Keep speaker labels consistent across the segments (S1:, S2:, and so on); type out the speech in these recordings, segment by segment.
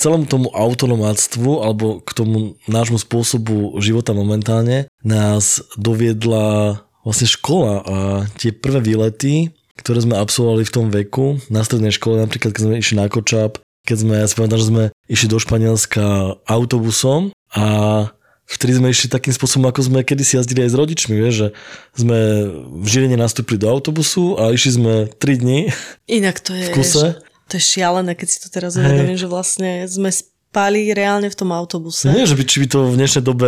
S1: celému tomu autonomáctvu alebo k tomu nášmu spôsobu života momentálne nás doviedla vlastne škola a tie prvé výlety, ktoré sme absolvovali v tom veku, na strednej škole napríklad, keď sme išli na Kočap, keď sme, ja si pamätám, že sme išli do Španielska autobusom a vtedy sme išli takým spôsobom, ako sme kedysi jazdili aj s rodičmi, vieš, že sme v Žiline nastúpili do autobusu a išli sme 3 dní
S2: Inak to je,
S1: v kuse.
S2: To je šialené, keď si to teraz uvedomím, že vlastne sme spali reálne v tom autobuse.
S1: Nie, že by, či by to v dnešnej dobe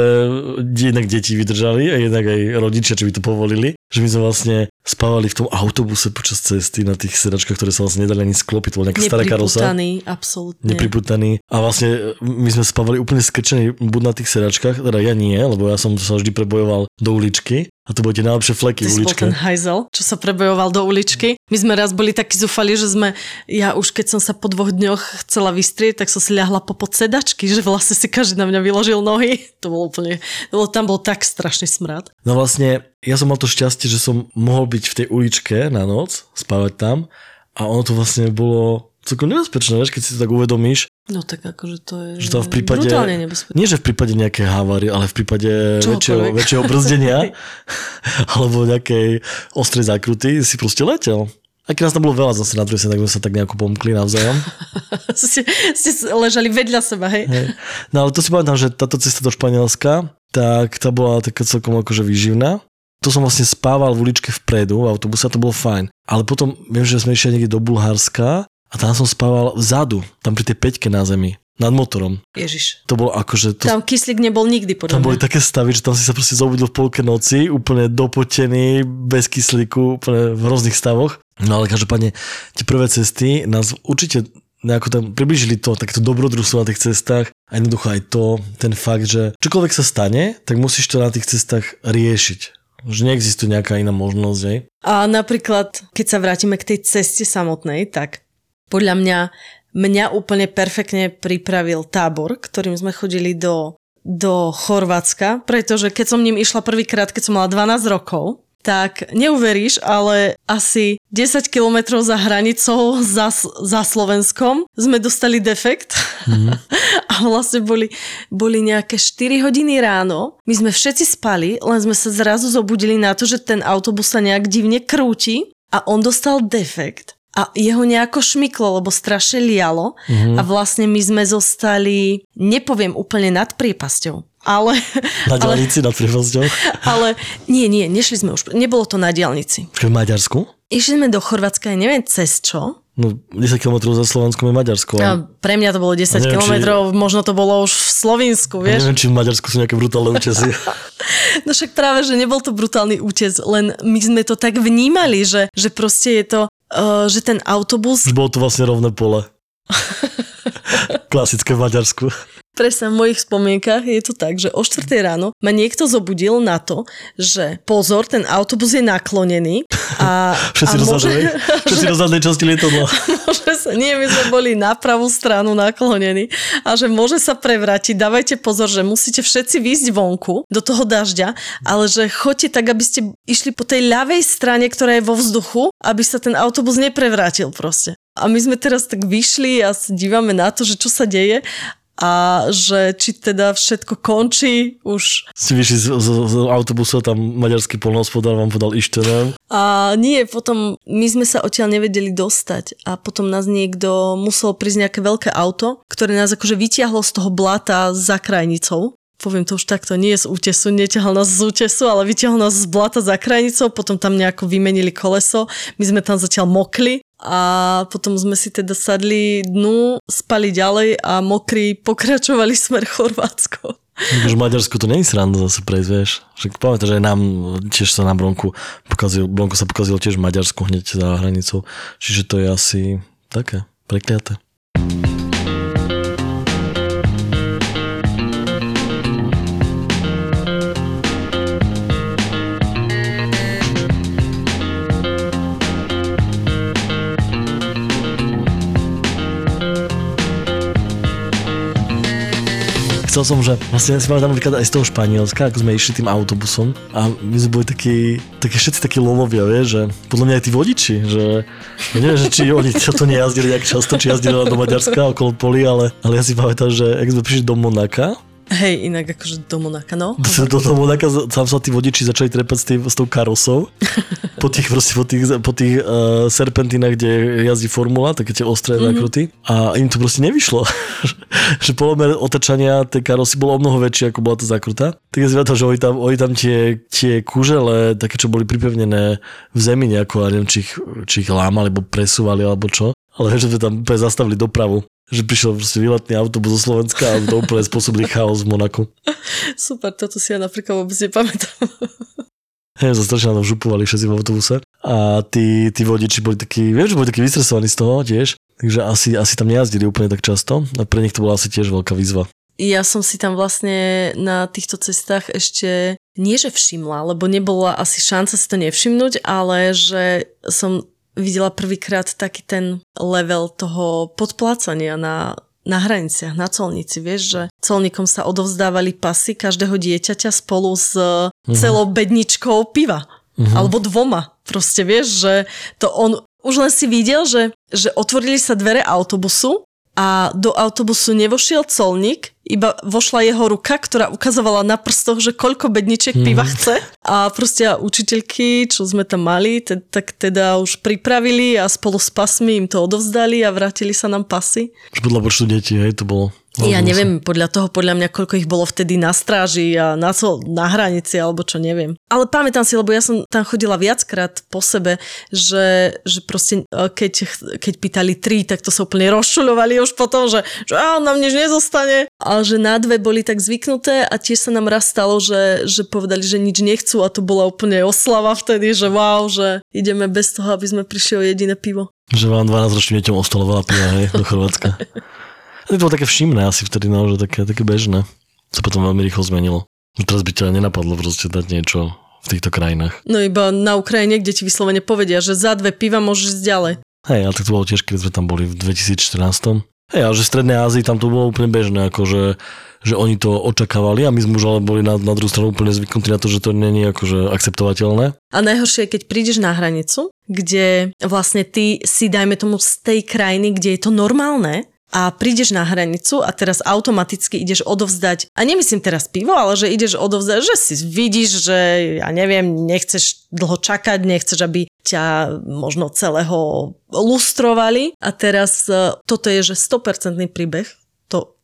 S1: jednak deti vydržali a jednak aj rodičia, či by to povolili. Že my sme vlastne spávali v tom autobuse počas cesty na tých sedačkách, ktoré sa vlastne nedali ani sklopiť. To bola nejaká stará karosa.
S2: Nepriputaný, absolútne.
S1: Nepriputaný. A vlastne my sme spávali úplne skrčení buď na tých sedačkách, teda ja nie, lebo ja som sa vždy prebojoval do uličky. A to boli tie najlepšie fleky v
S2: Ty bol
S1: uličke.
S2: ten hajzel, čo sa prebojoval do uličky. My sme raz boli takí zúfali, že sme, ja už keď som sa po dvoch dňoch chcela vystrieť, tak som si ľahla po podsedačky, že vlastne si každý na mňa vyložil nohy. To bolo úplne, to bolo, tam bol tak strašný smrad.
S1: No vlastne, ja som mal to šťastie, že som mohol byť v tej uličke na noc, spávať tam a ono to vlastne bolo celkom nebezpečné, vieš, keď si to tak uvedomíš,
S2: No tak akože to je
S1: že to v prípade,
S2: brutálne nebezpečné.
S1: nie že v prípade nejakej havárie, ale v prípade väčšieho, väčšieho brzdenia alebo nejakej ostrej zákruty si proste letel. Aj keď nás tam bolo veľa zase na druhej tak sme sa tak nejako pomkli navzájom.
S2: ste, ste ležali vedľa seba, hej?
S1: Hej. No ale to si pamätám, že táto cesta do Španielska, tak tá bola taká celkom akože výživná. To som vlastne spával v uličke vpredu, v autobuse a to bolo fajn. Ale potom viem, že sme išli niekde do Bulharska a tam som spával vzadu, tam pri tej peťke na zemi, nad motorom.
S2: Ježiš.
S1: To bolo akože... To,
S2: Tam kyslík nebol nikdy, podľa
S1: tam boli také stavy, že tam si sa proste zobudil v polke noci, úplne dopotený, bez kyslíku, úplne v rôznych stavoch. No ale každopádne tie prvé cesty nás určite nejako tam približili to, takéto dobrodružstvo na tých cestách a jednoducho aj to, ten fakt, že čokoľvek sa stane, tak musíš to na tých cestách riešiť. Že neexistuje nejaká iná možnosť, hej?
S2: A napríklad, keď sa vrátime k tej ceste samotnej, tak podľa mňa mňa úplne perfektne pripravil tábor, ktorým sme chodili do, do Chorvátska, pretože keď som ním išla prvýkrát, keď som mala 12 rokov, tak neuveríš, ale asi 10 kilometrov za hranicou za, za Slovenskom sme dostali defekt. A vlastne boli, boli nejaké 4 hodiny ráno. My sme všetci spali, len sme sa zrazu zobudili na to, že ten autobus sa nejak divne krúti a on dostal defekt a jeho nejako šmyklo, lebo strašne lialo a vlastne my sme zostali, nepoviem úplne nad priepasťou, ale,
S1: Na
S2: ale,
S1: diálnici nad prívozďou.
S2: ale nie, nie, nešli sme už, nebolo to na diálnici.
S1: V Maďarsku?
S2: Išli sme do Chorvátska, ja neviem cez čo.
S1: No 10 km za Slovenskom je Maďarsko.
S2: A
S1: ale-
S2: pre mňa to bolo 10
S1: neviem, či-
S2: kilometrov, možno to bolo už v Slovinsku,
S1: Ja
S2: vieš.
S1: neviem, či v Maďarsku sú nejaké brutálne účesy.
S2: No však práve, že nebol to brutálny útes, len my sme to tak vnímali, že, že proste je to, uh, že ten autobus,
S1: bolo to vlastne rovné pole. Klasické v Maďarsku.
S2: Presne v mojich spomienkach je to tak, že o 4 ráno ma niekto zobudil na to, že pozor, ten autobus je naklonený a,
S1: Všetci
S2: a
S1: do
S2: môže,
S1: zadnej, všetci do zadnej časti lietadla.
S2: môže sa, nie, my sme boli na pravú stranu naklonení a že môže sa prevrátiť, dávajte pozor, že musíte všetci výjsť vonku do toho dažďa, ale že choďte tak, aby ste išli po tej ľavej strane, ktorá je vo vzduchu, aby sa ten autobus neprevrátil proste. A my sme teraz tak vyšli a sa dívame na to, že čo sa deje a že či teda všetko končí už.
S1: Si vyšli z, z, z autobusu tam maďarský polnohospodár vám podal ištené.
S2: A nie, potom my sme sa odtiaľ nevedeli dostať a potom nás niekto musel prísť nejaké veľké auto, ktoré nás akože vytiahlo z toho blata za krajnicou. Poviem to už takto, nie z útesu, neťahal nás z útesu, ale vytiahol nás z blata za krajnicou, potom tam nejako vymenili koleso, my sme tam zatiaľ mokli a potom sme si teda sadli dnu, spali ďalej a mokrí pokračovali smer Chorvátsko.
S1: Už v Maďarsku to je sranda zase prejsť, vieš. Však pamätáš, že aj nám tiež sa na Bronku pokazil, Bronko sa pokazil tiež v Maďarsku hneď za hranicou. Čiže to je asi také prekliaté. Chcel som, že vlastne si pamätám napríklad aj z toho Španielska, ako sme išli tým autobusom a my sme boli takí, takí všetci takí lomovia, vieš, že podľa mňa aj tí vodiči, že ja neviem, že či oni to nejazdili nejak často, či jazdili do Maďarska okolo poli, ale, ale ja si pamätám, že ak sme prišli do Monaka,
S2: Hej, inak akože do Monaka, no.
S1: do, do Monaka tam sa tí vodiči začali trepať s, tým, s tou karosou po tých, proste, po tých, po tých uh, serpentinách, kde jazdí formula, také tie ostré mm-hmm. nakruty a im to proste nevyšlo. že polomer otačania tej karosy bolo o mnoho väčšie, ako bola to zakruta. Tak si to, že oni tam, oni tam tie, tie kužele, také, čo boli pripevnené v zemi nejako, a neviem, či ich, či ich lámali, alebo presúvali, alebo čo. Ale že sme tam úplne zastavili dopravu že prišiel proste výletný autobus zo Slovenska a to úplne spôsobili chaos v Monaku.
S2: Super, toto si ja napríklad vôbec nepamätám.
S1: Hej, sa strašne na župovali všetci v autobuse a tí, tí vodiči boli takí, viem, že boli takí vystresovaní z toho tiež, takže asi, asi tam nejazdili úplne tak často a pre nich to bola asi tiež veľká výzva.
S2: Ja som si tam vlastne na týchto cestách ešte nie že všimla, lebo nebola asi šanca si to nevšimnúť, ale že som videla prvýkrát taký ten level toho podplácania na, na hraniciach, na colnici. Vieš, že colníkom sa odovzdávali pasy každého dieťaťa spolu s uh-huh. celou bedničkou piva. Uh-huh. Alebo dvoma. Proste vieš, že to on už len si videl, že, že otvorili sa dvere autobusu a do autobusu nevošiel colník, iba vošla jeho ruka, ktorá ukazovala na prstoch, že koľko bedničiek mm. piva chce. A proste učiteľky, čo sme tam mali, te, tak teda už pripravili a spolu s pasmi im to odovzdali a vrátili sa nám pasy.
S1: Už podľa počtu detí, hej, to bolo.
S2: Ja neviem, podľa toho, podľa mňa, koľko ich bolo vtedy na stráži a na, na hranici, alebo čo neviem. Ale pamätám si, lebo ja som tam chodila viackrát po sebe, že, že proste e, keď, keď pýtali tri, tak to sa úplne rozšuľovali už potom, že, že á, nám nič nezostane. A že na dve boli tak zvyknuté a tiež sa nám raz stalo, že, že povedali, že nič nechcú a to bola úplne oslava vtedy, že wow, že ideme bez toho, aby sme prišli o jediné pivo.
S1: Že vám 12 ročným deťom ostalo veľa piva, hej, do Chorvátska. To bolo také všimné asi vtedy, no, že také, také bežné. To potom veľmi rýchlo zmenilo. Že teraz by ťa nenapadlo proste dať niečo v týchto krajinách.
S2: No iba na Ukrajine, kde ti vyslovene povedia, že za dve piva môžeš ísť ďalej.
S1: Hej, ale tak to bolo tiež, keď sme tam boli v 2014. Hej, ale že v Strednej Ázii tam to bolo úplne bežné, akože že oni to očakávali a my sme už ale boli na, na druhú stranu úplne zvyknutí na to, že to není akože akceptovateľné.
S2: A najhoršie je, keď prídeš na hranicu, kde vlastne ty si, dajme tomu, z tej krajiny, kde je to normálne, a prídeš na hranicu a teraz automaticky ideš odovzdať, a nemyslím teraz pivo, ale že ideš odovzdať, že si vidíš, že ja neviem, nechceš dlho čakať, nechceš, aby ťa možno celého lustrovali. A teraz e, toto je, že 100% príbeh,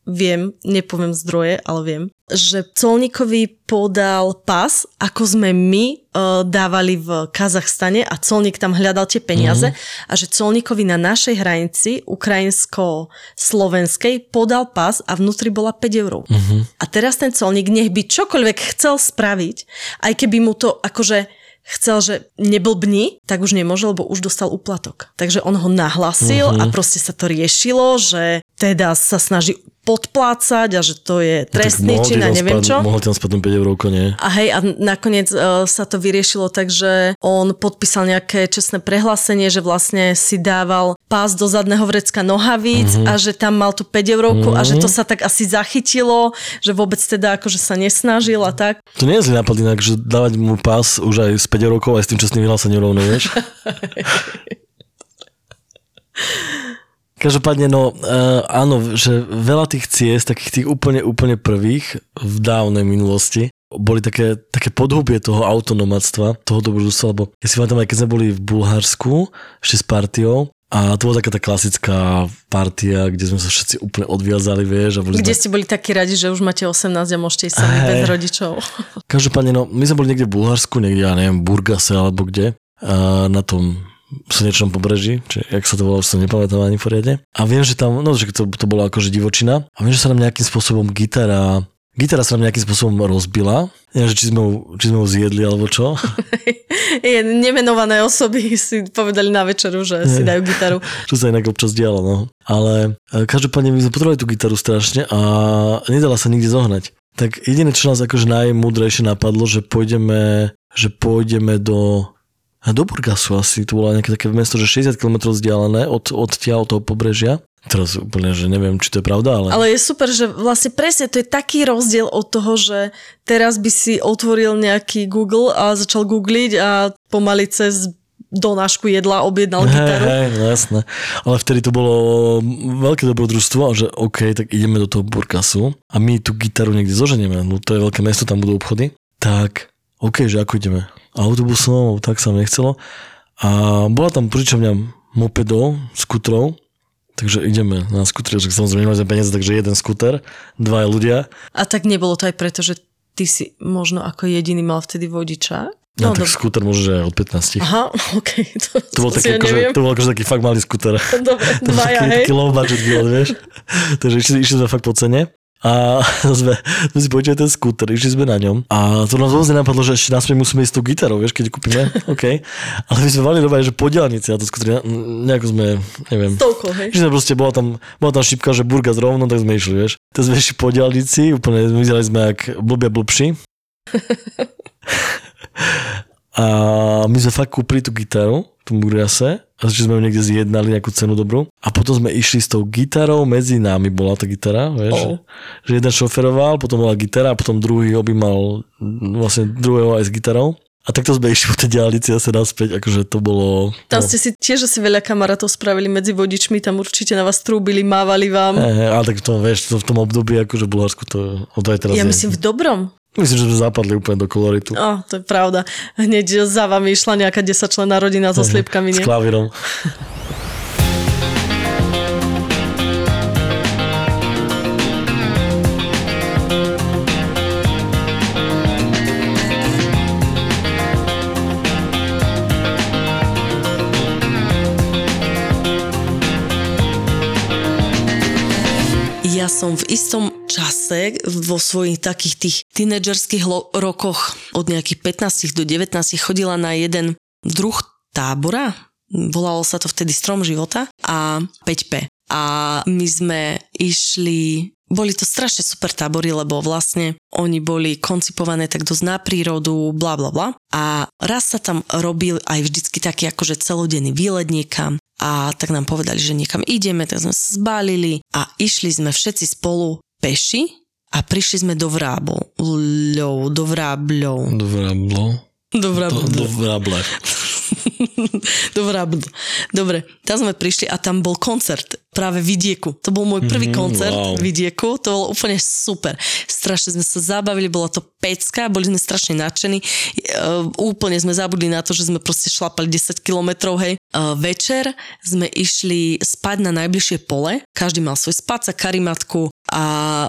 S2: viem, nepoviem zdroje, ale viem, že colníkovi podal pas, ako sme my uh, dávali v Kazachstane a colník tam hľadal tie peniaze mm-hmm. a že colníkovi na našej hranici ukrajinsko-slovenskej podal pas a vnútri bola 5 eur. Mm-hmm. A teraz ten colník nech by čokoľvek chcel spraviť, aj keby mu to akože chcel, že neblbni, tak už nemôže, lebo už dostal úplatok. Takže on ho nahlasil uh-huh. a proste sa to riešilo, že teda sa snaží podplácať a že to je trestný no, čin a neviem
S1: spad, čo. Mohol tam spadnúť 5 eur, nie?
S2: A hej, a nakoniec uh, sa to vyriešilo tak, že on podpísal nejaké čestné prehlásenie, že vlastne si dával pás do zadného vrecka nohavíc uh-huh. a že tam mal tú 5 eurovku uh-huh. a že to sa tak asi zachytilo, že vôbec teda akože sa nesnažil a tak.
S1: To nie je zlý nápad inak, že dávať mu pás už aj s 5 eurovkou aj s tým čestným vyhlásením rovno, vieš? Každopádne, no uh, áno, že veľa tých ciest, takých tých úplne, úplne prvých v dávnej minulosti, boli také, také podhubie toho autonomáctva, toho dobrodružstva, lebo ja si pamätám, aj keď sme boli v Bulharsku, ešte s partiou, a to bola taká tá klasická partia, kde sme sa všetci úplne odviazali, vieš. A boli
S2: kde
S1: sme...
S2: ste boli takí radi, že už máte 18 a môžete ísť sami hey. bez rodičov.
S1: Každopádne, no, my sme boli niekde v Bulharsku, niekde, ja neviem, Burgase alebo kde, a na tom slnečnom pobreží, či jak sa to volalo, už sa nepamätám ani poriadne. A viem, že tam, no, že to, to bola akože divočina. A viem, že sa nám nejakým spôsobom gitara Gitara sa nám nejakým spôsobom rozbila. Neviem, či sme, či sme ho zjedli, alebo čo.
S2: Je, nemenované osoby si povedali na večeru, že si dajú gitaru.
S1: Čo sa inak občas dialo, no. Ale e, každopádne my sme potrebovali tú gitaru strašne a nedala sa nikde zohnať. Tak jediné, čo nás akože najmúdrejšie napadlo, že pôjdeme, že pôjdeme do a do Burgasu asi, to bolo nejaké také mesto, že 60 km vzdialené od, od tia, od toho pobrežia Teraz úplne, že neviem, či to je pravda, ale...
S2: Ale je super, že vlastne presne to je taký rozdiel od toho, že teraz by si otvoril nejaký Google a začal googliť a pomaly cez donášku jedla objednal
S1: Hej,
S2: gitaru.
S1: hej, no jasné. Ale vtedy to bolo veľké dobrodružstvo a že OK, tak ideme do toho Burkasu a my tú gitaru niekde zoženieme, no to je veľké mesto, tam budú obchody. Tak OK, že ako ideme? Autobusom, tak sa mi nechcelo. A bola tam požičovňa mopedov, skutrov, takže ideme na skutre, že samozrejme nemali sme peniaze, takže jeden skuter, dva ľudia.
S2: A tak nebolo to aj preto, že ty si možno ako jediný mal vtedy vodiča?
S1: No, tak
S2: dob-
S1: skuter môže, od 15.
S2: Aha, ok. To,
S1: To bol, taký,
S2: ja
S1: akože, to bol akože taký fakt malý skuter.
S2: Dobre, dvaja, hej.
S1: taký low budget výlet, vieš. Takže išli, išli sme fakt po cene. A sme, sme si počuli ten skúter, išli sme na ňom a to nás vôbec nenapadlo, že ešte naspäť musíme ísť s tou gitarou, vieš, keď kúpime, OK. Ale my sme mali normálne, že po diálnici na to skúter, nejako sme, neviem,
S2: Toľko, hej.
S1: Sme proste, bola tam, bola tam šipka, že burga zrovno, tak sme išli, vieš. Tak sme išli po diálnici, úplne vyzerali sme jak blbia blbší. A my sme fakt kúpili tú gitaru v tom Burgase a začali sme niekde zjednali nejakú cenu dobrú. A potom sme išli s tou gitarou, medzi nami bola tá gitara, vieš,
S2: Oh.
S1: že, že jeden šoferoval, potom bola gitara a potom druhý objímal mm, vlastne druhého aj s gitarou. A takto sme išli po tej diálnici zase naspäť, akože to bolo...
S2: Tam
S1: no.
S2: ste si tiež asi veľa kamarátov spravili medzi vodičmi, tam určite na vás trúbili, mávali vám.
S1: He, ale tak to, vieš, to v tom období, akože Bulharsku to, to aj teraz
S2: Ja
S1: je.
S2: myslím v dobrom.
S1: Myslím, že sme zapadli úplne do koloritu.
S2: Á, to je pravda. Hneď za vami išla nejaká desačlená rodina so sliepkami,
S1: S klavírom.
S2: Som v istom čase vo svojich takých tých tínedžerských lo- rokoch od nejakých 15 do 19 chodila na jeden druh tábora. Volalo sa to vtedy Strom života a 5P. A my sme išli boli to strašne super tábory, lebo vlastne oni boli koncipované tak dosť na prírodu, bla bla bla. A raz sa tam robil aj vždycky taký akože celodenný výlet niekam a tak nám povedali, že niekam ideme, tak sme sa zbalili a išli sme všetci spolu peši a prišli sme do Vrábľov, do Vrábľov.
S1: Do vrablo.
S2: Do Vrábľov.
S1: do
S2: Vrábľov. Dobre, tam sme prišli a tam bol koncert práve Vidieku. To bol môj prvý
S1: Mhm,
S2: koncert
S1: wow.
S2: Vidieku, to bolo úplne super. Strašne sme sa zabavili, bola to pecka, boli sme strašne nadšení. Uh, úplne sme zabudli na to, že sme proste šlapali 10 kilometrov, hej. Uh, večer sme išli spať na najbližšie pole, každý mal svoj spáca, karimatku a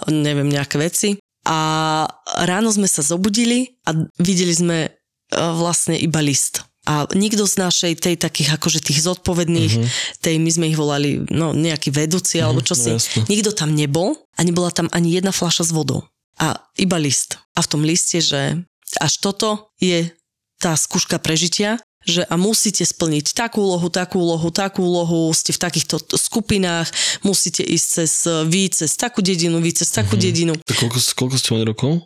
S2: neviem, nejaké veci. A ráno sme sa zobudili a videli sme uh, vlastne iba list. A nikto z našej tej takých akože tých zodpovedných, mm-hmm. tej my sme ich volali, no nejaký vedúci alebo čo
S1: no
S2: si,
S1: jasné.
S2: nikto tam nebol a nebola tam ani jedna fľaša s vodou. A iba list. A v tom liste, že až toto je tá skúška prežitia, že a musíte splniť takú úlohu, takú úlohu, takú úlohu, ste v takýchto skupinách, musíte ísť cez vy, cez takú dedinu, vy cez takú mm-hmm. dedinu.
S1: To koľko, koľko ste mali rokov?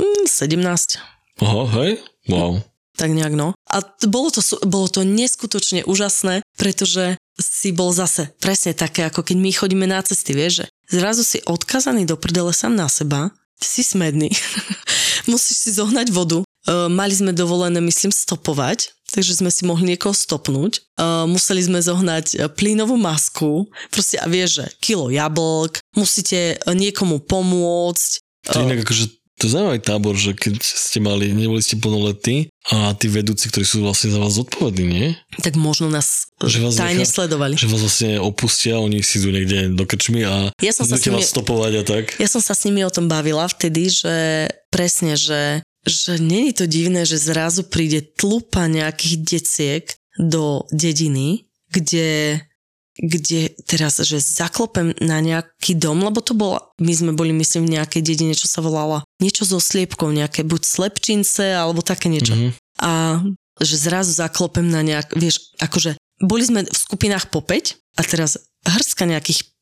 S2: Mm, 17.
S1: Aha, hej? Wow.
S2: Tak nejak no. A t- bolo to, bolo to neskutočne úžasné, pretože si bol zase presne také, ako keď my chodíme na cesty, vieš, že zrazu si odkazaný do prdele sám na seba, si smedný, musíš si zohnať vodu, Uh, mali sme dovolené, myslím, stopovať, takže sme si mohli niekoho stopnúť. Uh, museli sme zohnať uh, plynovú masku, proste a vieš, že kilo jablk, musíte uh, niekomu pomôcť.
S1: To je inak akože to je zaujímavý tábor, že keď ste mali, neboli ste plnoletí a tí vedúci, ktorí sú vlastne za vás zodpovední, nie?
S2: Tak možno nás
S1: Že vás
S2: tajne
S1: nechá-
S2: sledovali.
S1: Že vás vlastne opustia, oni si idú niekde do krčmy a
S2: Ja som sa s nimi-
S1: vás stopovať a tak.
S2: Ja som sa s nimi o tom bavila vtedy, že presne, že, že není to divné, že zrazu príde tlupa nejakých deciek do dediny, kde kde teraz, že zaklopem na nejaký dom, lebo to bolo, my sme boli myslím v nejakej dedine, čo sa volala niečo so sliepkou, nejaké buď slepčince, alebo také niečo.
S1: Mhm.
S2: A že zrazu zaklopem na nejak, vieš, akože boli sme v skupinách po 5 a teraz hrstka nejakých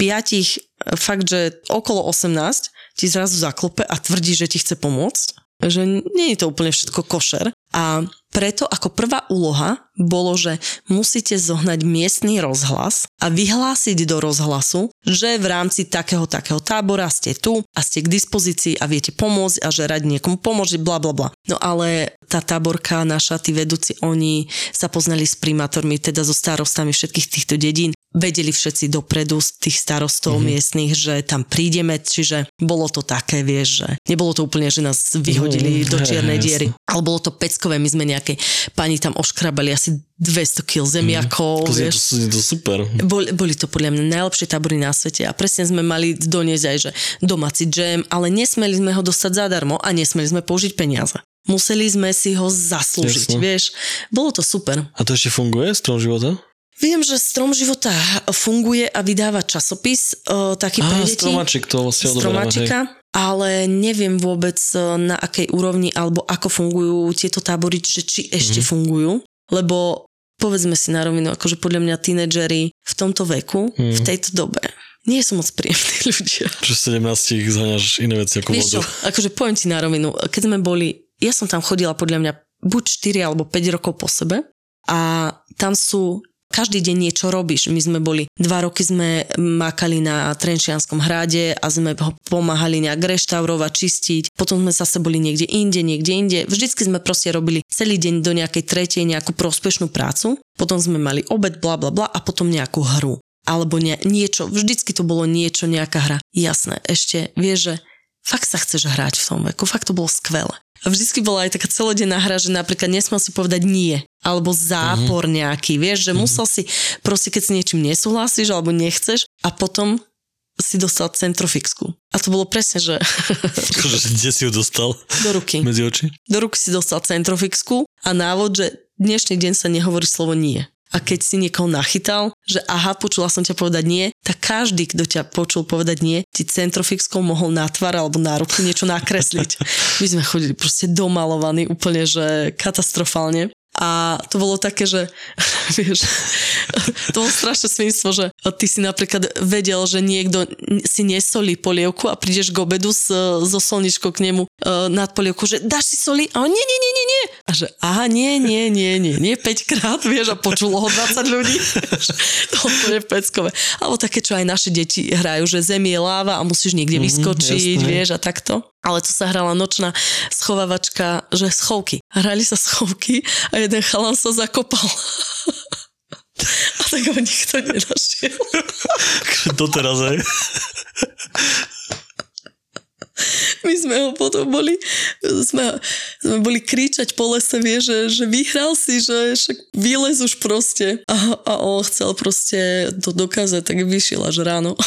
S2: piatich, fakt, že okolo 18 ti zrazu zaklope a tvrdí, že ti chce pomôcť. Že nie je to úplne všetko košer. A Preto ako prvá úloha bolo, že musíte zohnať miestny rozhlas a vyhlásiť do rozhlasu, že v rámci takého takého tábora ste tu a ste k dispozícii a viete pomôcť a že radi niekomu pomôže, bla bla bla. No ale tá táborka naša, tí vedúci, oni sa poznali s primátormi, teda so starostami všetkých týchto dedín vedeli všetci dopredu z tých starostov mm-hmm. miestnych, že tam prídeme, čiže bolo to také, vieš, že nebolo to úplne, že nás vyhodili mm, do čiernej je, diery, ale bolo to peckové, my sme nejaké pani tam oškrabali asi 200 kg zemiakov, mm,
S1: vieš. To, to, to super.
S2: Boli, boli to podľa mňa najlepšie tábory na svete a presne sme mali doniesť aj, že domáci džem, ale nesmeli sme ho dostať zadarmo a nesmeli sme použiť peniaze. Museli sme si ho zaslúžiť, Jasne. vieš. Bolo to super.
S1: A to ešte funguje, strom života?
S2: Viem, že Strom života funguje a vydáva časopis uh, taký pre deti.
S1: Stromačik to vlastne
S2: Stromačika, ale neviem vôbec na akej úrovni alebo ako fungujú tieto tábory, že či ešte mm-hmm. fungujú, lebo povedzme si na rovinu, akože podľa mňa tínedžeri v tomto veku, mm. v tejto dobe, nie sú moc príjemní ľudia.
S1: Čo 17 ich zaňaš iné veci ako Vieš vodu. Čo,
S2: akože poviem ti na rovinu, keď sme boli, ja som tam chodila podľa mňa buď 4 alebo 5 rokov po sebe a tam sú každý deň niečo robíš. My sme boli, dva roky sme makali na Trenčianskom hrade a sme ho pomáhali nejak reštaurovať, čistiť. Potom sme zase boli niekde inde, niekde inde. Vždycky sme proste robili celý deň do nejakej tretej nejakú prospešnú prácu. Potom sme mali obed, bla bla bla a potom nejakú hru. Alebo nie, niečo, vždycky to bolo niečo, nejaká hra. Jasné, ešte vieš, že fakt sa chceš hrať v tom veku, fakt to bolo skvelé. A vždycky bola aj taká celodenná hra, že napríklad nesmal si povedať nie, alebo zápor uh-huh. nejaký, vieš, že uh-huh. musel si, proste keď si niečím nesúhlasíš alebo nechceš a potom si dostal centrofixku. A to bolo presne, že...
S1: Akože, kde si ju dostal?
S2: Do ruky.
S1: Medzi oči?
S2: Do ruky si dostal centrofixku a návod, že dnešný deň sa nehovorí slovo nie a keď si niekoho nachytal, že aha, počula som ťa povedať nie, tak každý, kto ťa počul povedať nie, ti centrofixkou mohol na tvár alebo na ruku niečo nakresliť. My sme chodili proste domalovaní úplne, že katastrofálne. A to bolo také, že vieš, to bolo strašné svinstvo, že ty si napríklad vedel, že niekto si nesolí polievku a prídeš k obedu s, so solničkou k nemu nad polievku, že dáš si soli? A on nie, nie, nie, nie, nie. A že aha, nie, nie, nie, nie, nie, 5 krát, vieš, a počulo ho 20 ľudí. to je peckové. Alebo také, čo aj naše deti hrajú, že zem je láva a musíš niekde mhm, vyskočiť, mm, vieš, a takto ale to sa hrala nočná schovávačka, že schovky. Hrali sa schovky a jeden chalan sa zakopal. a tak ho nikto nenašiel.
S1: teraz, aj.
S2: My sme ho potom boli, sme, sme boli kričať po lese, vie, že, že vyhral si, že však vylez už proste. A, a on chcel proste to dokázať, tak vyšiel až ráno.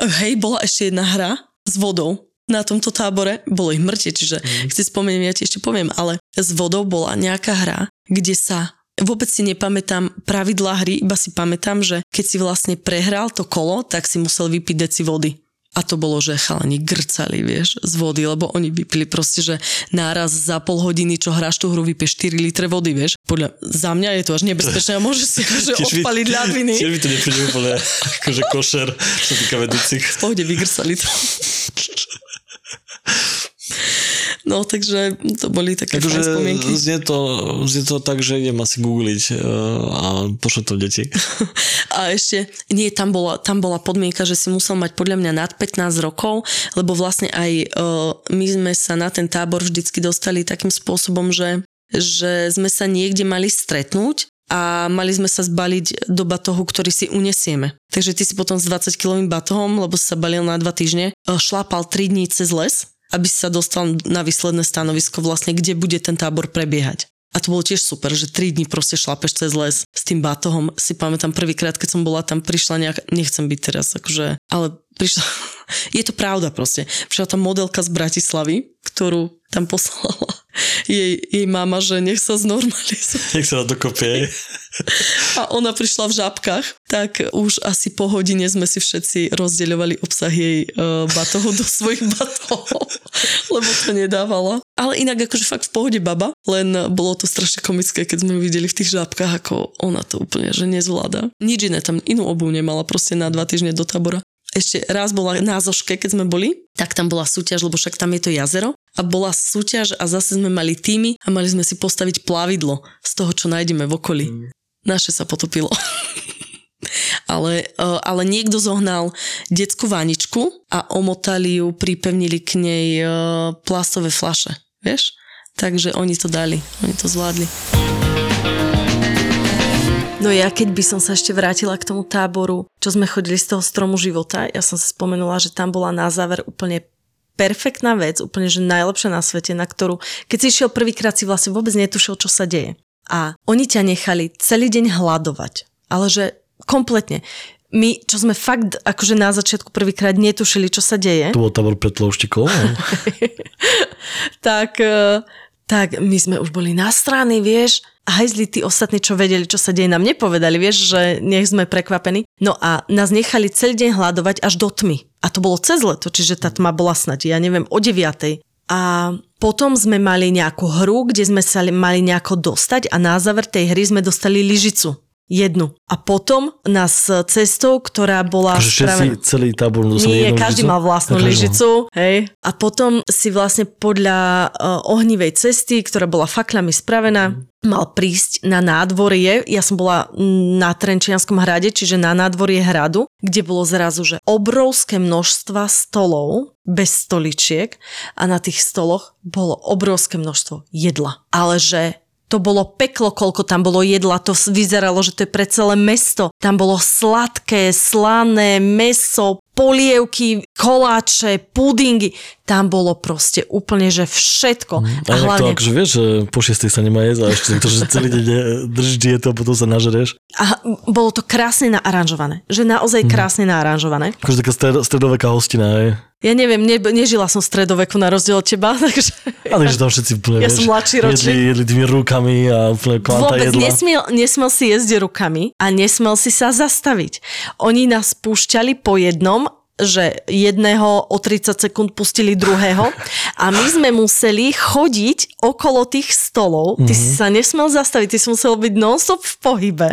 S2: Hej, bola ešte jedna hra s vodou na tomto tábore. Bolo ich mŕte, čiže mm. keď si spomeniem, ja ti ešte poviem, ale s vodou bola nejaká hra, kde sa vôbec si nepamätám pravidlá hry, iba si pamätám, že keď si vlastne prehral to kolo, tak si musel vypiť deci vody. A to bolo, že chalani grcali, vieš, z vody, lebo oni vypili proste, že náraz za pol hodiny, čo hráš tú hru, vypije 4 litre vody, vieš. Podľa, za mňa je to až nebezpečné a môže si akože odpaliť ľadviny.
S1: Tiež by to nepríde úplne akože košer, čo týka vedúcich.
S2: V pohode vygrcali to. No, takže to boli také
S1: Takže
S2: fajn spomienky.
S1: Znie to, znie to tak, že idem asi googliť uh, a pošlem to deti.
S2: a ešte, nie, tam bola, tam bola podmienka, že si musel mať podľa mňa nad 15 rokov, lebo vlastne aj uh, my sme sa na ten tábor vždycky dostali takým spôsobom, že, že sme sa niekde mali stretnúť a mali sme sa zbaliť do batohu, ktorý si unesieme. Takže ty si potom s 20-kilovým batohom, lebo si sa balil na dva týždne, e, šlápal 3 dní cez les aby sa dostal na výsledné stanovisko vlastne, kde bude ten tábor prebiehať. A to bolo tiež super, že 3 dní proste šlapeš cez les s tým batohom. Si pamätám prvýkrát, keď som bola tam, prišla nejak, nechcem byť teraz, akože, ale prišla, je to pravda proste. Prišla tam modelka z Bratislavy, ktorú tam poslala jej, jej mama, že nech sa znormalizuje.
S1: Nech sa dokopie.
S2: A ona prišla v žabkách, tak už asi po hodine sme si všetci rozdeľovali obsah jej uh, batohu do svojich batohov, lebo to nedávala. Ale inak akože fakt v pohode baba, len bolo to strašne komické, keď sme ju videli v tých žábkach, ako ona to úplne, že nezvláda. Nič iné, tam inú obu nemala proste na dva týždne do tábora ešte raz bola na Zoške, keď sme boli, tak tam bola súťaž, lebo však tam je to jazero a bola súťaž a zase sme mali týmy a mali sme si postaviť plavidlo z toho, čo nájdeme v okolí. Naše sa potopilo. ale, e, ale niekto zohnal detskú vaničku a omotali ju, pripevnili k nej e, plastové flaše. Vieš? Takže oni to dali, oni to zvládli. No ja keď by som sa ešte vrátila k tomu táboru, čo sme chodili z toho stromu života, ja som sa spomenula, že tam bola na záver úplne perfektná vec, úplne že najlepšia na svete, na ktorú, keď si išiel prvýkrát si vlastne vôbec netušil, čo sa deje. A oni ťa nechali celý deň hľadovať, ale že kompletne. My, čo sme fakt akože na začiatku prvýkrát netušili, čo sa deje.
S1: To bol tábor pre tlouštikov.
S2: tak, eh, tak my sme už boli na strany, vieš, a hajzli tí ostatní, čo vedeli, čo sa deje, nám nepovedali, vieš, že nech sme prekvapení. No a nás nechali celý deň hľadovať až do tmy. A to bolo cez leto, čiže tá tma bola snad, ja neviem, o 9. A potom sme mali nejakú hru, kde sme sa mali nejako dostať a na záver tej hry sme dostali lyžicu jednu. A potom nás cestou, ktorá bola
S1: Takže spravená... celý tábor
S2: Nie, každý lyžicu? mal vlastnú lyžicu. Hej. A potom si vlastne podľa uh, ohnivej cesty, ktorá bola faklami spravená, mm. mal prísť na nádvorie. Ja som bola na Trenčianskom hrade, čiže na nádvorie hradu, kde bolo zrazu, že obrovské množstva stolov bez stoličiek a na tých stoloch bolo obrovské množstvo jedla. Ale že to bolo peklo, koľko tam bolo jedla, to vyzeralo, že to je pre celé mesto. Tam bolo sladké, slané meso, polievky, koláče, pudingy. Tam bolo proste úplne, že všetko.
S1: Mm, a, hlavne... to akože vieš, že po šiestej sa nemá jesť a ešte to, že celý deň držíš dietu a potom sa nažereš.
S2: A bolo to krásne naaranžované. Že naozaj mm. krásne naaranžované.
S1: Akože taká stred, stredoveká hostina, aj.
S2: Ja neviem, ne, nežila som v stredoveku na rozdiel od teba, takže...
S1: Ale že tam všetci úplne,
S2: Ja som mladší ročník.
S1: Jedli, jedli tými rukami a úplne kvanta
S2: Vôbec
S1: jedla.
S2: nesmiel, nesmiel si jesť rukami a nesmiel si sa zastaviť. Oni nás púšťali po jednom že jedného o 30 sekúnd pustili druhého a my sme museli chodiť okolo tých stolov. Ty mm-hmm. si sa nesmel zastaviť, ty si musel byť non-stop v pohybe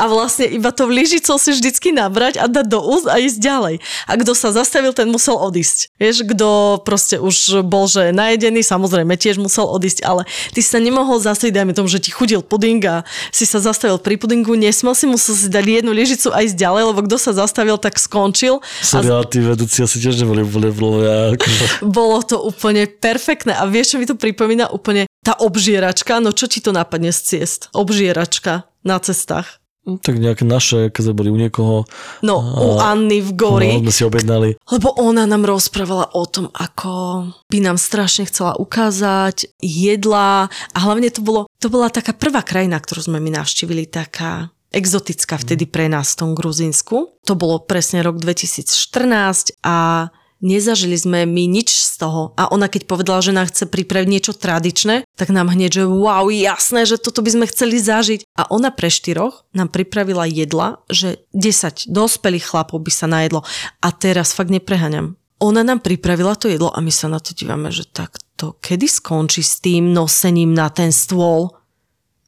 S2: a vlastne iba to lyžicou si vždycky nabrať a dať do úst a ísť ďalej. A kto sa zastavil, ten musel odísť. Vieš, kto proste už bol, že najedený, samozrejme tiež musel odísť, ale ty sa nemohol zastaviť, dajme tomu, že ti chudil puding a si sa zastavil pri pudingu, nesmel si, musel si dať jednu lyžicu a ísť ďalej, lebo kto sa zastavil, tak skončil.
S1: Sorry, a tí vedúci asi tiež neboli úplne vlovia.
S2: Bolo to úplne perfektné a vieš, čo mi to pripomína úplne tá obžieračka, no čo ti to napadne z ciest? Obžieračka na cestách.
S1: No, tak nejaké naše, keď sme boli u niekoho.
S2: No, a, u Anny v Gori.
S1: No, sme si objednali.
S2: Lebo ona nám rozprávala o tom, ako by nám strašne chcela ukázať jedla a hlavne to bolo, to bola taká prvá krajina, ktorú sme my navštívili, taká exotická vtedy pre nás v tom Gruzínsku. To bolo presne rok 2014 a nezažili sme my nič z toho. A ona keď povedala, že nám chce pripraviť niečo tradičné, tak nám hneď, že wow, jasné, že toto by sme chceli zažiť. A ona pre štyroch nám pripravila jedla, že 10 dospelých chlapov by sa najedlo. A teraz fakt nepreháňam. Ona nám pripravila to jedlo a my sa na to dívame, že tak to kedy skončí s tým nosením na ten stôl?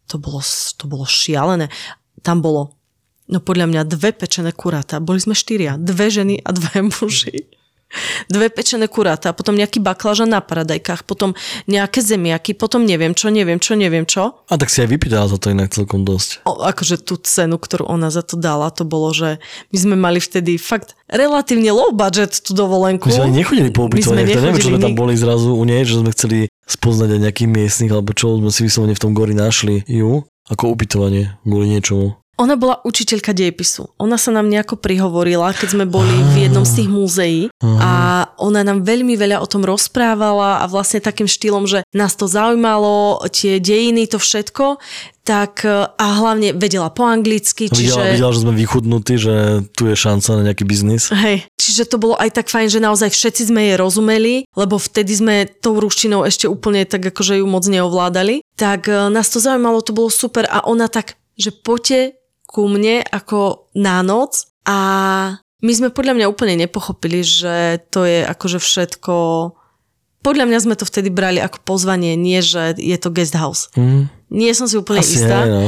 S2: To bolo, to bolo šialené tam bolo, no podľa mňa dve pečené kuráta. Boli sme štyria. Dve ženy a dve muži. Dve pečené kuráta, potom nejaký baklažan na paradajkách, potom nejaké zemiaky, potom neviem čo, neviem čo, neviem čo.
S1: A tak si aj vypýtala za to inak celkom dosť.
S2: O, akože tú cenu, ktorú ona za to dala, to bolo, že my sme mali vtedy fakt relatívne low budget tú dovolenku.
S1: My sme nechodili po ubytovaniach, to neviem, čo sme tam boli zrazu u nej, že sme chceli spoznať aj nejakých miestnych, alebo čo sme si vyslovene v tom gori našli ju ako ubytovanie kvôli niečomu.
S2: Ona bola učiteľka dejepisu. Ona sa nám nejako prihovorila, keď sme boli v jednom z tých múzeí a ona nám veľmi veľa o tom rozprávala a vlastne takým štýlom, že nás to zaujímalo, tie dejiny, to všetko, tak a hlavne vedela po anglicky. Čiže...
S1: Videla, videla, že sme vychudnutí, že tu je šanca na nejaký biznis.
S2: Hej, čiže to bolo aj tak fajn, že naozaj všetci sme jej rozumeli, lebo vtedy sme tou ruštinou ešte úplne tak akože ju moc neovládali. Tak e, nás to zaujímalo, to bolo super a ona tak, že poďte ku mne ako na noc a my sme podľa mňa úplne nepochopili, že to je akože všetko... Podľa mňa sme to vtedy brali ako pozvanie, nie že je to guest house. Mm. Nie som si úplne Asi istá. Nie, no.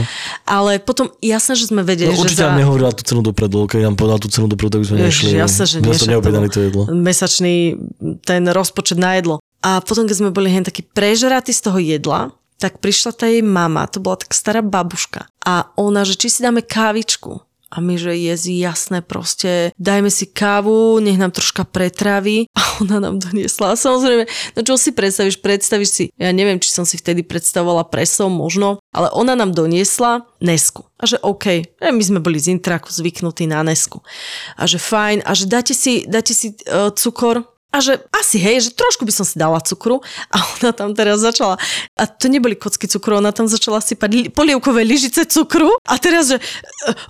S2: Ale potom jasné, že sme vedeli,
S1: no,
S2: že
S1: určite za... nehovorila tú cenu dopredu, keď nám povedala tú cenu dopredu, tak by sme nešli.
S2: Jasné, že
S1: neobjednali to jedlo.
S2: Mesačný ten rozpočet na jedlo. A potom, keď sme boli hen takí prežratí z toho jedla, tak prišla tá jej mama, to bola tak stará babuška. A ona, že či si dáme kávičku. A my, že je jasné proste, dajme si kávu, nech nám troška pretraví. A ona nám doniesla. Samozrejme, no čo si predstavíš? Predstavíš si, ja neviem, či som si vtedy predstavovala presou, možno, ale ona nám doniesla Nesku. A že OK, e, my sme boli z Intraku zvyknutí na Nesku. A že fajn, a že dáte si, dáte si uh, cukor, a že asi hej, že trošku by som si dala cukru a ona tam teraz začala, a to neboli kocky cukru, ona tam začala sypať li, polievkové lyžice cukru a teraz, že e,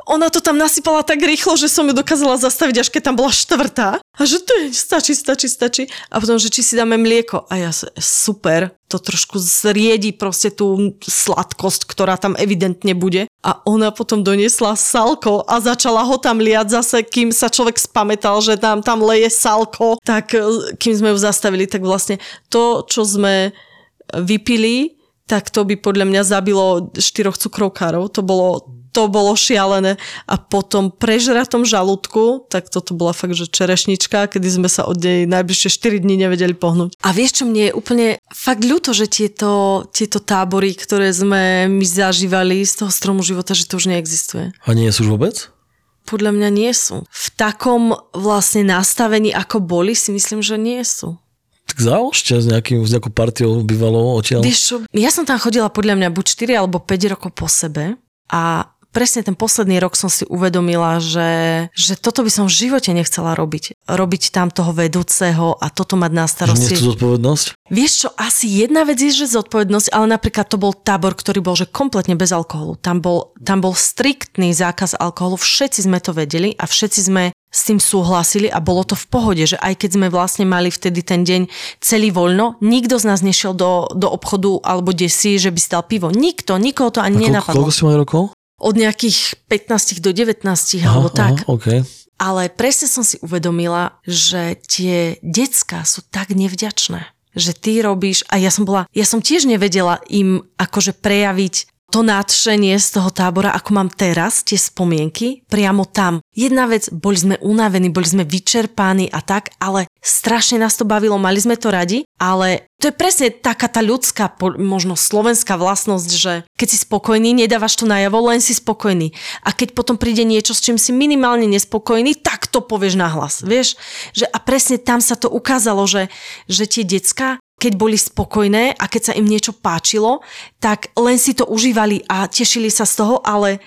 S2: ona to tam nasypala tak rýchlo, že som ju dokázala zastaviť, až keď tam bola štvrtá. A že to je, stačí, stačí, stačí. A potom, že či si dáme mlieko. A ja, super, to trošku zriedi proste tú sladkosť, ktorá tam evidentne bude. A ona potom doniesla salko a začala ho tam liať zase, kým sa človek spametal, že tam, tam leje salko. Tak e, kým sme ju zastavili, tak vlastne to, čo sme vypili, tak to by podľa mňa zabilo štyroch cukrovkárov. To bolo to bolo šialené. A potom prežratom žalúdku, tak toto bola fakt, že čerešnička, kedy sme sa od nej najbližšie 4 dní nevedeli pohnúť. A vieš, čo mne je úplne fakt ľúto, že tieto, tieto tábory, ktoré sme my zažívali z toho stromu života, že to už neexistuje.
S1: A nie sú už vôbec?
S2: Podľa mňa nie sú. V takom vlastne nastavení, ako boli, si myslím, že nie sú.
S1: Tak založte s, nejakým, s nejakou partiou bývalou odtiaľ.
S2: Vieš čo, ja som tam chodila podľa mňa buď 4 alebo 5 rokov po sebe a presne ten posledný rok som si uvedomila, že, že toto by som v živote nechcela robiť. Robiť tam toho vedúceho a toto mať na starosti.
S1: Nie zodpovednosť?
S2: Vieš čo, asi jedna vec je, že zodpovednosť, ale napríklad to bol tábor, ktorý bol že kompletne bez alkoholu. Tam bol, tam bol striktný zákaz alkoholu, všetci sme to vedeli a všetci sme s tým súhlasili a bolo to v pohode, že aj keď sme vlastne mali vtedy ten deň celý voľno, nikto z nás nešiel do, do obchodu alebo desi, že by stal pivo. Nikto, nikoho to ani nenapadlo.
S1: Koľko si mali rokov?
S2: Od nejakých 15 do 19 aha, alebo tak.
S1: Aha, okay.
S2: Ale presne som si uvedomila, že tie decka sú tak nevďačné že ty robíš, a ja som bola, ja som tiež nevedela im akože prejaviť to nadšenie z toho tábora, ako mám teraz, tie spomienky, priamo tam. Jedna vec, boli sme unavení, boli sme vyčerpaní a tak, ale strašne nás to bavilo, mali sme to radi, ale to je presne taká tá ľudská, možno slovenská vlastnosť, že keď si spokojný, nedávaš to najavo, len si spokojný. A keď potom príde niečo, s čím si minimálne nespokojný, tak to povieš nahlas, vieš? Že a presne tam sa to ukázalo, že, že tie decka keď boli spokojné a keď sa im niečo páčilo, tak len si to užívali a tešili sa z toho, ale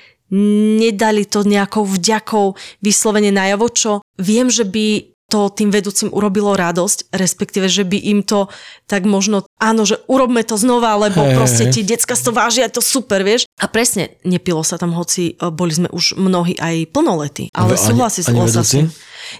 S2: nedali to nejakou vďakou vyslovene najavo, čo viem, že by to tým vedúcim urobilo radosť, respektíve, že by im to tak možno, áno, že urobme to znova, lebo hey, proste tie decka to vážia, je to super, vieš. A presne, nepilo sa tam, hoci e, boli sme už mnohí aj plnoletí, ale súhlasí s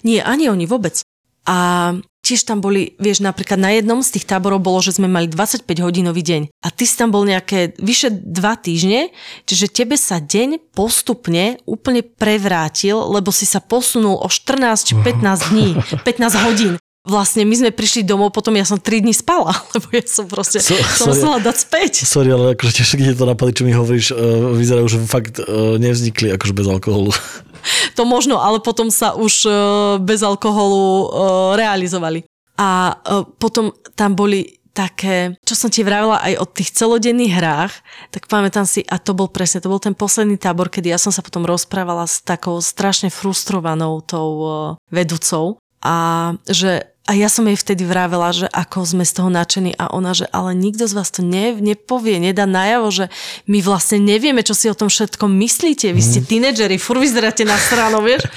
S2: Nie, ani oni vôbec. A tiež tam boli, vieš, napríklad na jednom z tých táborov bolo, že sme mali 25 hodinový deň a ty si tam bol nejaké vyše dva týždne, čiže tebe sa deň postupne úplne prevrátil, lebo si sa posunul o 14 či 15 dní, 15 hodín vlastne my sme prišli domov, potom ja som 3 dní spala, lebo ja som proste, so, som musela dať späť.
S1: Sorry, ale akože tiež, keď to napadli, čo mi hovoríš, uh, vyzerajú, že fakt uh, nevznikli akože bez alkoholu.
S2: to možno, ale potom sa už uh, bez alkoholu uh, realizovali. A uh, potom tam boli také, čo som ti vravila aj o tých celodenných hrách, tak pamätám si, a to bol presne, to bol ten posledný tábor, kedy ja som sa potom rozprávala s takou strašne frustrovanou tou vedúcou a že a ja som jej vtedy vravela, že ako sme z toho nadšení a ona, že ale nikto z vás to ne, nepovie, nedá najavo, že my vlastne nevieme, čo si o tom všetkom myslíte. Vy ste mhm. tínedžeri, fur vyzeráte na stranu, vieš.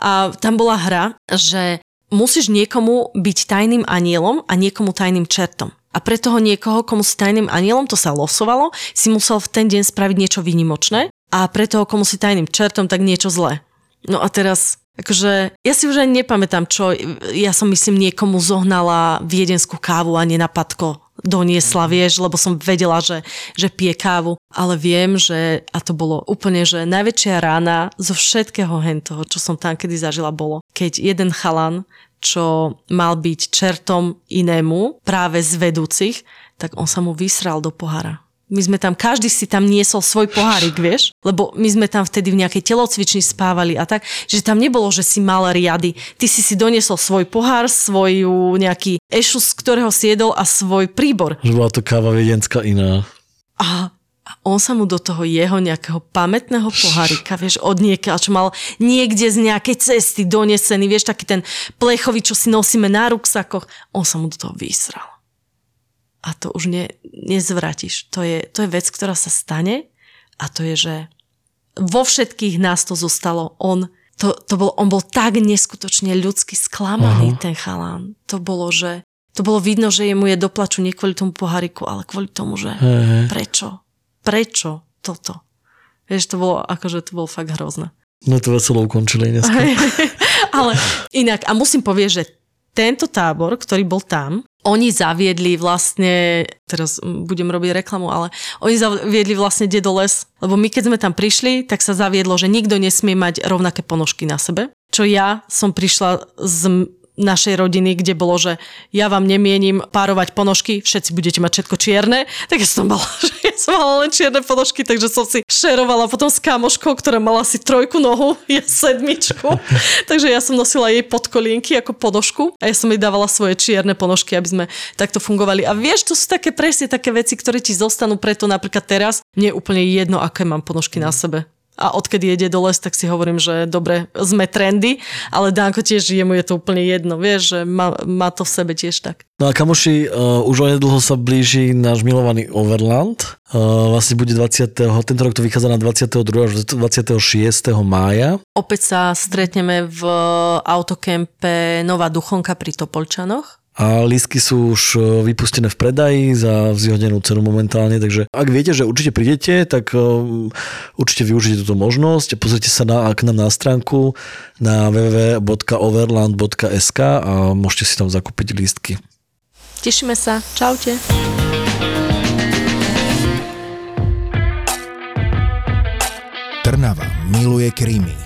S2: A tam bola hra, že musíš niekomu byť tajným anielom a niekomu tajným čertom. A pre toho niekoho, komu si tajným anielom, to sa losovalo, si musel v ten deň spraviť niečo výnimočné a pre toho, komu si tajným čertom, tak niečo zlé. No a teraz Akože, ja si už ani nepamätám, čo, ja som myslím niekomu zohnala viedenskú kávu a nenapadko doniesla, vieš, lebo som vedela, že, že pije kávu, ale viem, že, a to bolo úplne, že najväčšia rána zo všetkého hen toho, čo som tam kedy zažila, bolo, keď jeden chalan, čo mal byť čertom inému, práve z vedúcich, tak on sa mu vysral do pohára My sme tam, každý si tam niesol svoj pohárik, vieš? Lebo my sme tam vtedy v nejakej telocvični spávali a tak, že tam nebolo, že si mal riady. Ty si si doniesol svoj pohár, svoju nejaký ešus, z ktorého si jedol a svoj príbor.
S1: Že bola to káva viedenská iná.
S2: A a on sa mu do toho jeho nejakého pamätného pohárika, vieš, od niekiaľ, čo mal niekde z nejakej cesty donesený, vieš, taký ten plechový, čo si nosíme na ruksakoch, on sa mu do toho vysral. A to už ne, nezvratíš. To je, to je vec, ktorá sa stane a to je, že vo všetkých nás to zostalo. On, to, to bol, on bol tak neskutočne ľudsky sklamaný, Aha. ten chalán. To bolo, že to bolo vidno, že jemu je doplaču nie kvôli tomu poháriku, ale kvôli tomu, že hey. prečo? prečo toto? Vieš, to bolo, akože to bolo fakt hrozné.
S1: No to veselo ukončili dneska.
S2: Ale inak, a musím povieť, že tento tábor, ktorý bol tam, oni zaviedli vlastne, teraz budem robiť reklamu, ale oni zaviedli vlastne dedoles, lebo my keď sme tam prišli, tak sa zaviedlo, že nikto nesmie mať rovnaké ponožky na sebe. Čo ja som prišla z našej rodiny, kde bolo, že ja vám nemienim párovať ponožky, všetci budete mať všetko čierne, tak ja som mala, že ja som mala len čierne ponožky, takže som si šerovala potom s kamoškou, ktorá mala si trojku nohu, ja sedmičku, takže ja som nosila jej podkolienky ako ponožku a ja som jej dávala svoje čierne ponožky, aby sme takto fungovali. A vieš, to sú také presne také veci, ktoré ti zostanú preto napríklad teraz. Nie je úplne jedno, aké mám ponožky na sebe a odkedy jede do les, tak si hovorím, že dobre, sme trendy, ale Danko tiež jemu je to úplne jedno, vieš, že má, má to v sebe tiež tak.
S1: No a kamoši, uh, už onedlho sa blíži náš milovaný Overland. Uh, vlastne bude 20. Tento rok to vychádza na 22. až 26. mája.
S2: Opäť sa stretneme v autokempe Nová Duchonka pri Topolčanoch
S1: a lístky sú už e, vypustené v predaji za vzýhodnenú cenu momentálne, takže ak viete, že určite prídete, tak e, určite využite túto možnosť. Pozrite sa na, k nám na stránku na www.overland.sk a môžete si tam zakúpiť lístky.
S2: Tešíme sa. Čaute.
S3: Trnava miluje krímy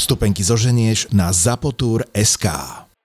S3: Vstupenky zoženieš na zapotur.sk.